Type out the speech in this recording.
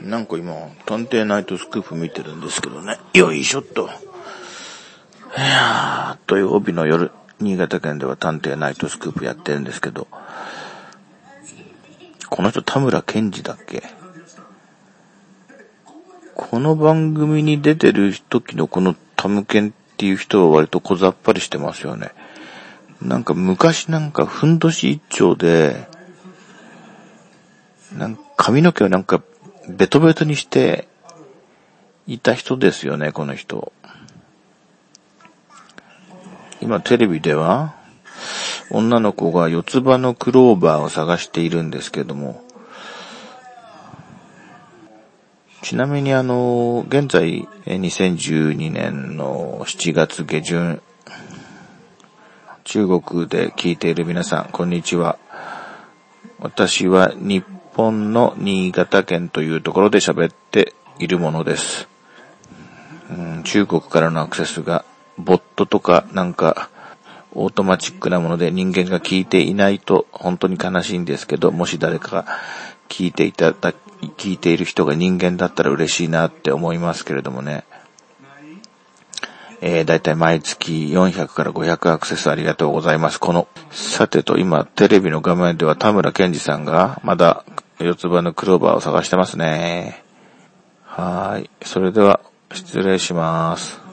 なんか今、探偵ナイトスクープ見てるんですけどね。よいしょっと。いやー、土曜日の夜、新潟県では探偵ナイトスクープやってるんですけど、この人田村健二だっけ？この番組に出てる時のこのタムケンっていう人は割と小ざっぱりしてますよね。なんか昔なんかふんどし一丁で、なんか髪の毛をなんかベトベトにしていた人ですよね、この人。今テレビでは、女の子が四つ葉のクローバーを探しているんですけども、ちなみにあの、現在、2012年の7月下旬、中国で聞いている皆さん、こんにちは。私は日本の新潟県というところで喋っているものです。うん、中国からのアクセスがボットとかなんかオートマチックなもので人間が聞いていないと本当に悲しいんですけど、もし誰かが聞いていただ、聞いている人が人間だったら嬉しいなって思いますけれどもね。えー、だいたい毎月400から500アクセスありがとうございます。この、さてと今テレビの画面では田村健二さんがまだ四つ葉のクローバーを探してますね。はい。それでは、失礼します。